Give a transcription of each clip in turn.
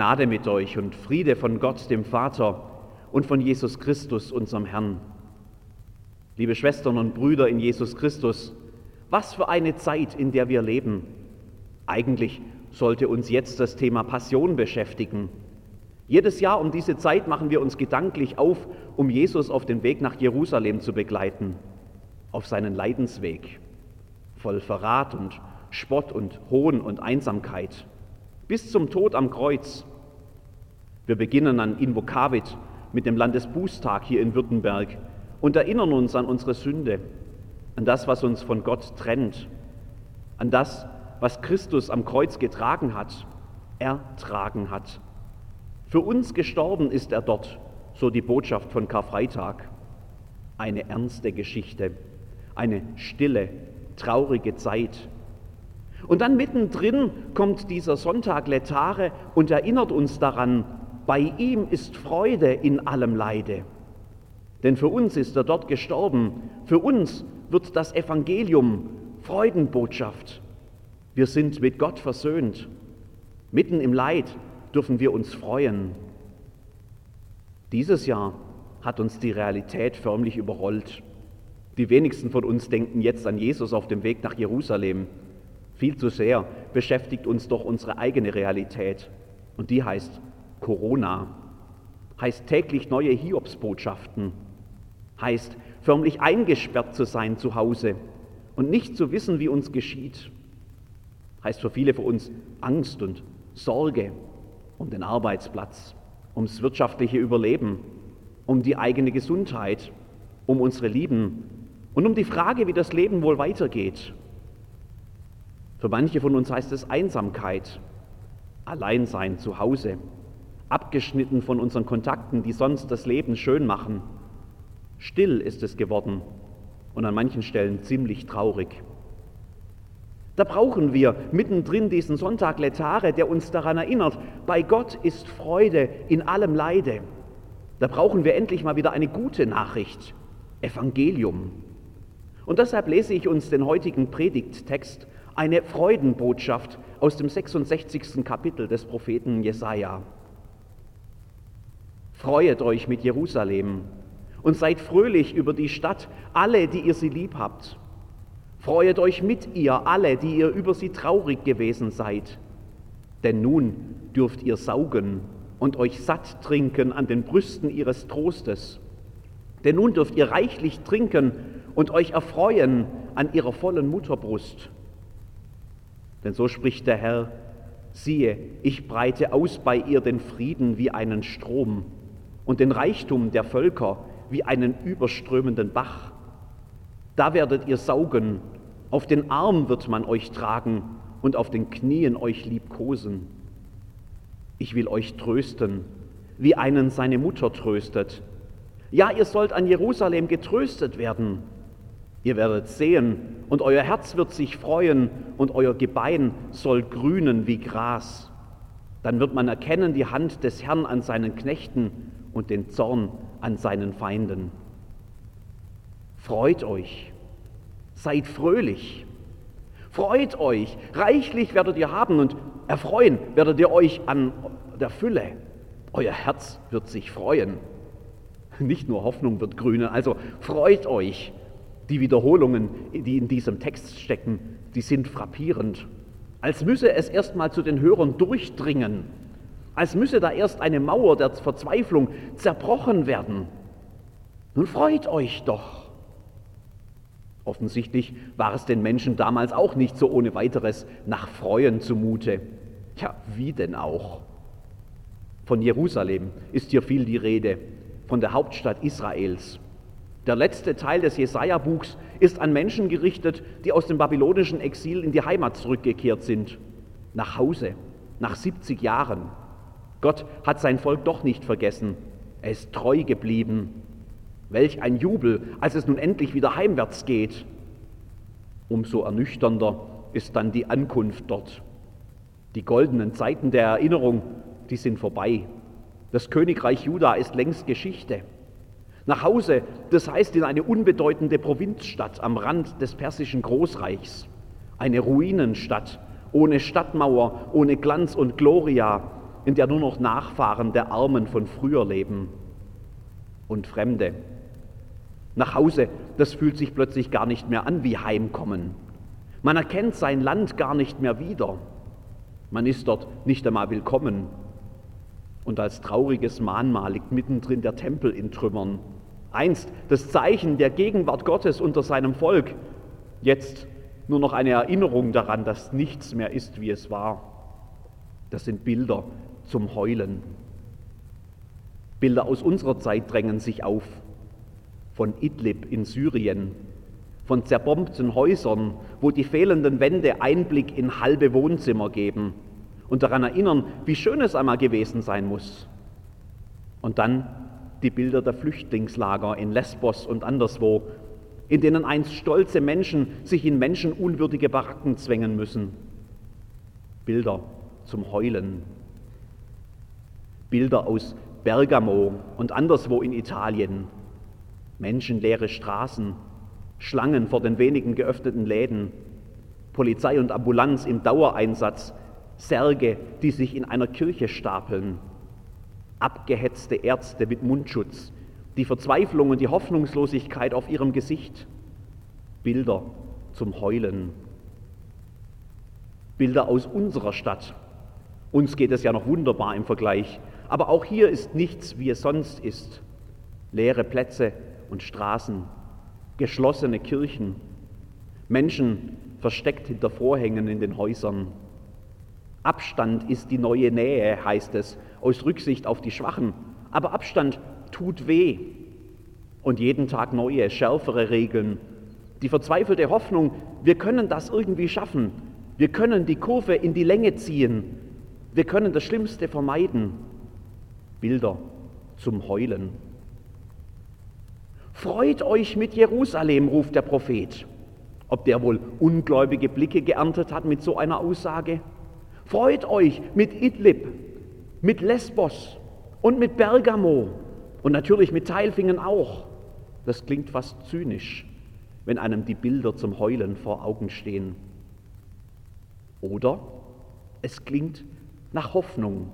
Gnade mit euch und Friede von Gott, dem Vater und von Jesus Christus, unserem Herrn. Liebe Schwestern und Brüder in Jesus Christus, was für eine Zeit, in der wir leben. Eigentlich sollte uns jetzt das Thema Passion beschäftigen. Jedes Jahr um diese Zeit machen wir uns gedanklich auf, um Jesus auf den Weg nach Jerusalem zu begleiten, auf seinen Leidensweg, voll Verrat und Spott und Hohn und Einsamkeit bis zum Tod am Kreuz. Wir beginnen an Invokavit mit dem Landesbußtag hier in Württemberg und erinnern uns an unsere Sünde, an das, was uns von Gott trennt, an das, was Christus am Kreuz getragen hat, ertragen hat. Für uns gestorben ist er dort, so die Botschaft von Karfreitag. Eine ernste Geschichte, eine stille, traurige Zeit, und dann mittendrin kommt dieser Sonntag Letare und erinnert uns daran, bei ihm ist Freude in allem Leide. Denn für uns ist er dort gestorben. Für uns wird das Evangelium Freudenbotschaft. Wir sind mit Gott versöhnt. Mitten im Leid dürfen wir uns freuen. Dieses Jahr hat uns die Realität förmlich überrollt. Die wenigsten von uns denken jetzt an Jesus auf dem Weg nach Jerusalem. Viel zu sehr beschäftigt uns doch unsere eigene Realität. Und die heißt Corona, heißt täglich neue Hiobsbotschaften, heißt förmlich eingesperrt zu sein zu Hause und nicht zu wissen, wie uns geschieht, heißt für viele von uns Angst und Sorge um den Arbeitsplatz, ums wirtschaftliche Überleben, um die eigene Gesundheit, um unsere Lieben und um die Frage, wie das Leben wohl weitergeht. Für manche von uns heißt es Einsamkeit, Alleinsein zu Hause, abgeschnitten von unseren Kontakten, die sonst das Leben schön machen. Still ist es geworden und an manchen Stellen ziemlich traurig. Da brauchen wir mittendrin diesen Sonntag Letare, der uns daran erinnert, bei Gott ist Freude in allem Leide. Da brauchen wir endlich mal wieder eine gute Nachricht, Evangelium. Und deshalb lese ich uns den heutigen Predigttext eine Freudenbotschaft aus dem 66. Kapitel des Propheten Jesaja. Freuet euch mit Jerusalem und seid fröhlich über die Stadt, alle, die ihr sie lieb habt. Freuet euch mit ihr, alle, die ihr über sie traurig gewesen seid. Denn nun dürft ihr saugen und euch satt trinken an den Brüsten ihres Trostes. Denn nun dürft ihr reichlich trinken und euch erfreuen an ihrer vollen Mutterbrust. Denn so spricht der Herr, siehe, ich breite aus bei ihr den Frieden wie einen Strom und den Reichtum der Völker wie einen überströmenden Bach. Da werdet ihr saugen, auf den Arm wird man euch tragen und auf den Knien euch liebkosen. Ich will euch trösten, wie einen seine Mutter tröstet. Ja, ihr sollt an Jerusalem getröstet werden. Ihr werdet sehen, und euer Herz wird sich freuen, und euer Gebein soll grünen wie Gras. Dann wird man erkennen die Hand des Herrn an seinen Knechten und den Zorn an seinen Feinden. Freut euch, seid fröhlich, freut euch, reichlich werdet ihr haben und erfreuen werdet ihr euch an der Fülle. Euer Herz wird sich freuen. Nicht nur Hoffnung wird grünen, also freut euch die Wiederholungen, die in diesem Text stecken, die sind frappierend. Als müsse es erstmal zu den Hörern durchdringen, als müsse da erst eine Mauer der Verzweiflung zerbrochen werden. Nun freut euch doch. Offensichtlich war es den Menschen damals auch nicht so ohne weiteres nach Freuen zumute. Ja, wie denn auch? Von Jerusalem ist hier viel die Rede, von der Hauptstadt Israels. Der letzte Teil des Jesaja-Buchs ist an Menschen gerichtet, die aus dem babylonischen Exil in die Heimat zurückgekehrt sind. Nach Hause, nach 70 Jahren. Gott hat sein Volk doch nicht vergessen. Er ist treu geblieben. Welch ein Jubel, als es nun endlich wieder heimwärts geht. Umso ernüchternder ist dann die Ankunft dort. Die goldenen Zeiten der Erinnerung, die sind vorbei. Das Königreich Juda ist längst Geschichte. Nach Hause, das heißt in eine unbedeutende Provinzstadt am Rand des persischen Großreichs, eine Ruinenstadt, ohne Stadtmauer, ohne Glanz und Gloria, in der nur noch Nachfahren der Armen von früher leben und Fremde. Nach Hause, das fühlt sich plötzlich gar nicht mehr an wie Heimkommen. Man erkennt sein Land gar nicht mehr wieder. Man ist dort nicht einmal willkommen. Und als trauriges Mahnmal liegt mittendrin der Tempel in Trümmern. Einst das Zeichen der Gegenwart Gottes unter seinem Volk, jetzt nur noch eine Erinnerung daran, dass nichts mehr ist, wie es war. Das sind Bilder zum Heulen. Bilder aus unserer Zeit drängen sich auf. Von Idlib in Syrien, von zerbombten Häusern, wo die fehlenden Wände Einblick in halbe Wohnzimmer geben und daran erinnern, wie schön es einmal gewesen sein muss. Und dann die Bilder der Flüchtlingslager in Lesbos und anderswo, in denen einst stolze Menschen sich in menschenunwürdige Baracken zwängen müssen. Bilder zum Heulen. Bilder aus Bergamo und anderswo in Italien. Menschenleere Straßen, Schlangen vor den wenigen geöffneten Läden, Polizei und Ambulanz im Dauereinsatz, Särge, die sich in einer Kirche stapeln, abgehetzte Ärzte mit Mundschutz, die Verzweiflung und die Hoffnungslosigkeit auf ihrem Gesicht, Bilder zum Heulen, Bilder aus unserer Stadt. Uns geht es ja noch wunderbar im Vergleich, aber auch hier ist nichts, wie es sonst ist. Leere Plätze und Straßen, geschlossene Kirchen, Menschen versteckt hinter Vorhängen in den Häusern. Abstand ist die neue Nähe, heißt es, aus Rücksicht auf die Schwachen. Aber Abstand tut weh. Und jeden Tag neue, schärfere Regeln. Die verzweifelte Hoffnung, wir können das irgendwie schaffen. Wir können die Kurve in die Länge ziehen. Wir können das Schlimmste vermeiden. Bilder zum Heulen. Freut euch mit Jerusalem, ruft der Prophet. Ob der wohl ungläubige Blicke geerntet hat mit so einer Aussage? Freut euch mit Idlib, mit Lesbos und mit Bergamo und natürlich mit Teilfingen auch. Das klingt fast zynisch, wenn einem die Bilder zum Heulen vor Augen stehen. Oder es klingt nach Hoffnung,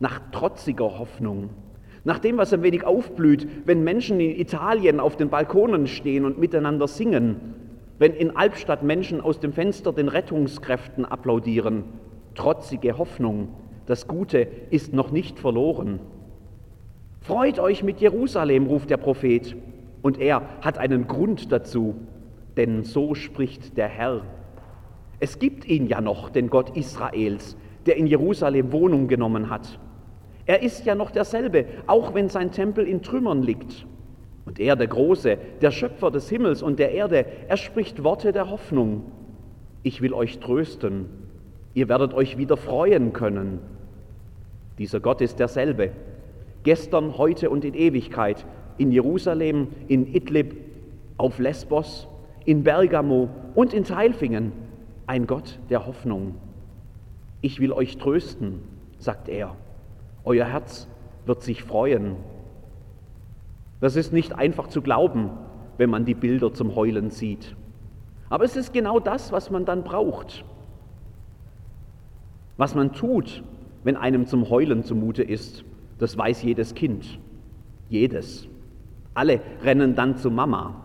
nach trotziger Hoffnung, nach dem, was ein wenig aufblüht, wenn Menschen in Italien auf den Balkonen stehen und miteinander singen, wenn in Albstadt Menschen aus dem Fenster den Rettungskräften applaudieren trotzige Hoffnung, das Gute ist noch nicht verloren. Freut euch mit Jerusalem, ruft der Prophet, und er hat einen Grund dazu, denn so spricht der Herr. Es gibt ihn ja noch, den Gott Israels, der in Jerusalem Wohnung genommen hat. Er ist ja noch derselbe, auch wenn sein Tempel in Trümmern liegt. Und er, der Große, der Schöpfer des Himmels und der Erde, er spricht Worte der Hoffnung. Ich will euch trösten Ihr werdet euch wieder freuen können. Dieser Gott ist derselbe. Gestern, heute und in Ewigkeit. In Jerusalem, in Idlib, auf Lesbos, in Bergamo und in Teilfingen. Ein Gott der Hoffnung. Ich will euch trösten, sagt er. Euer Herz wird sich freuen. Das ist nicht einfach zu glauben, wenn man die Bilder zum Heulen sieht. Aber es ist genau das, was man dann braucht. Was man tut, wenn einem zum Heulen zumute ist, das weiß jedes Kind. Jedes. Alle rennen dann zu Mama.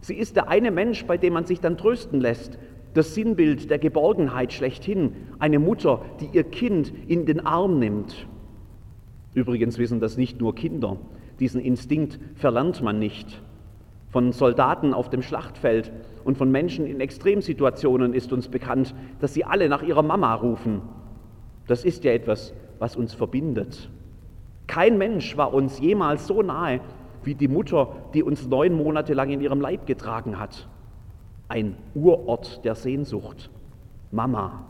Sie ist der eine Mensch, bei dem man sich dann trösten lässt. Das Sinnbild der Geborgenheit schlechthin. Eine Mutter, die ihr Kind in den Arm nimmt. Übrigens wissen das nicht nur Kinder. Diesen Instinkt verlernt man nicht. Von Soldaten auf dem Schlachtfeld und von Menschen in Extremsituationen ist uns bekannt, dass sie alle nach ihrer Mama rufen das ist ja etwas, was uns verbindet. Kein Mensch war uns jemals so nahe wie die Mutter, die uns neun Monate lang in ihrem Leib getragen hat. Ein Urort der Sehnsucht. Mama.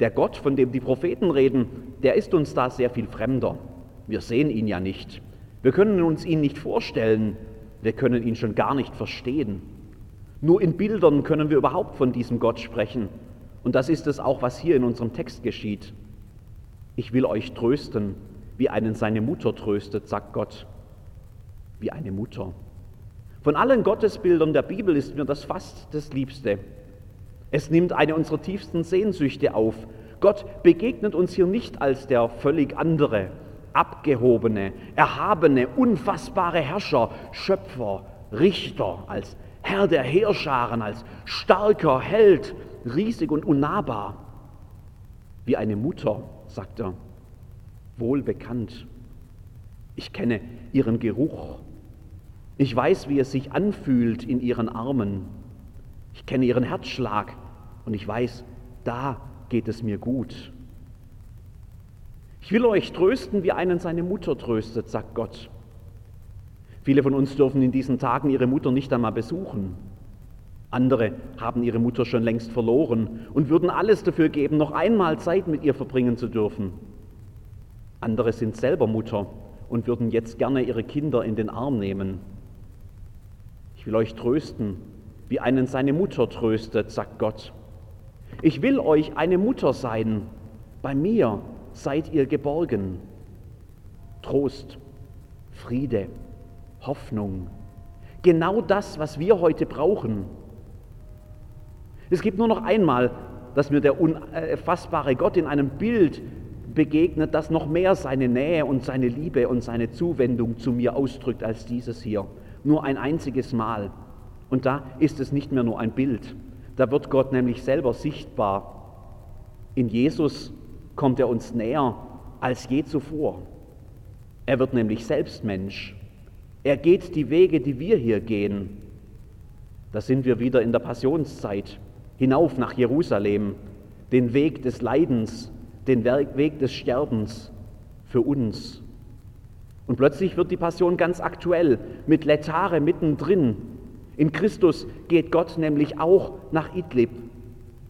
Der Gott, von dem die Propheten reden, der ist uns da sehr viel fremder. Wir sehen ihn ja nicht. Wir können uns ihn nicht vorstellen. Wir können ihn schon gar nicht verstehen. Nur in Bildern können wir überhaupt von diesem Gott sprechen. Und das ist es auch, was hier in unserem Text geschieht. Ich will euch trösten, wie einen seine Mutter tröstet, sagt Gott. Wie eine Mutter. Von allen Gottesbildern der Bibel ist mir das fast das Liebste. Es nimmt eine unserer tiefsten Sehnsüchte auf. Gott begegnet uns hier nicht als der völlig andere, abgehobene, erhabene, unfassbare Herrscher, Schöpfer, Richter, als Herr der Heerscharen, als starker Held, riesig und unnahbar. Wie eine Mutter, sagt er, wohl bekannt. Ich kenne ihren Geruch. Ich weiß, wie es sich anfühlt in ihren Armen. Ich kenne ihren Herzschlag und ich weiß, da geht es mir gut. Ich will euch trösten, wie einen seine Mutter tröstet, sagt Gott. Viele von uns dürfen in diesen Tagen ihre Mutter nicht einmal besuchen. Andere haben ihre Mutter schon längst verloren und würden alles dafür geben, noch einmal Zeit mit ihr verbringen zu dürfen. Andere sind selber Mutter und würden jetzt gerne ihre Kinder in den Arm nehmen. Ich will euch trösten, wie einen seine Mutter tröstet, sagt Gott. Ich will euch eine Mutter sein. Bei mir seid ihr geborgen. Trost, Friede, Hoffnung. Genau das, was wir heute brauchen. Es gibt nur noch einmal, dass mir der unfassbare Gott in einem Bild begegnet, das noch mehr seine Nähe und seine Liebe und seine Zuwendung zu mir ausdrückt als dieses hier. Nur ein einziges Mal. Und da ist es nicht mehr nur ein Bild. Da wird Gott nämlich selber sichtbar. In Jesus kommt er uns näher als je zuvor. Er wird nämlich selbst Mensch. Er geht die Wege, die wir hier gehen. Da sind wir wieder in der Passionszeit hinauf nach Jerusalem, den Weg des Leidens, den Weg des Sterbens für uns. Und plötzlich wird die Passion ganz aktuell, mit Letare mittendrin. In Christus geht Gott nämlich auch nach Idlib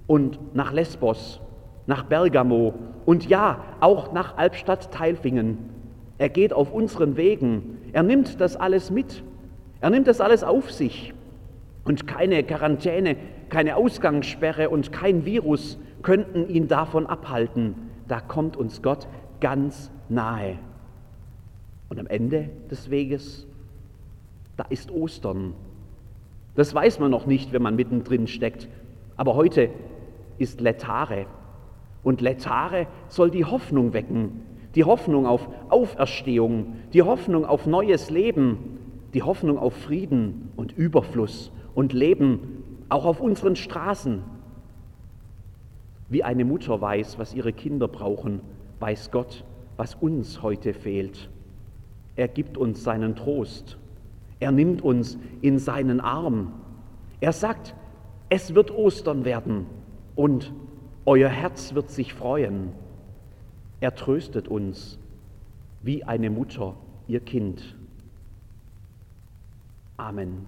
und nach Lesbos, nach Bergamo und ja, auch nach Albstadt-Teilfingen. Er geht auf unseren Wegen. Er nimmt das alles mit. Er nimmt das alles auf sich. Und keine Quarantäne, keine Ausgangssperre und kein Virus könnten ihn davon abhalten. Da kommt uns Gott ganz nahe. Und am Ende des Weges, da ist Ostern. Das weiß man noch nicht, wenn man mittendrin steckt. Aber heute ist Letare. Und Letare soll die Hoffnung wecken. Die Hoffnung auf Auferstehung, die Hoffnung auf neues Leben, die Hoffnung auf Frieden und Überfluss und Leben auch auf unseren Straßen. Wie eine Mutter weiß, was ihre Kinder brauchen, weiß Gott, was uns heute fehlt. Er gibt uns seinen Trost. Er nimmt uns in seinen Arm. Er sagt, es wird Ostern werden und euer Herz wird sich freuen. Er tröstet uns wie eine Mutter ihr Kind. Amen.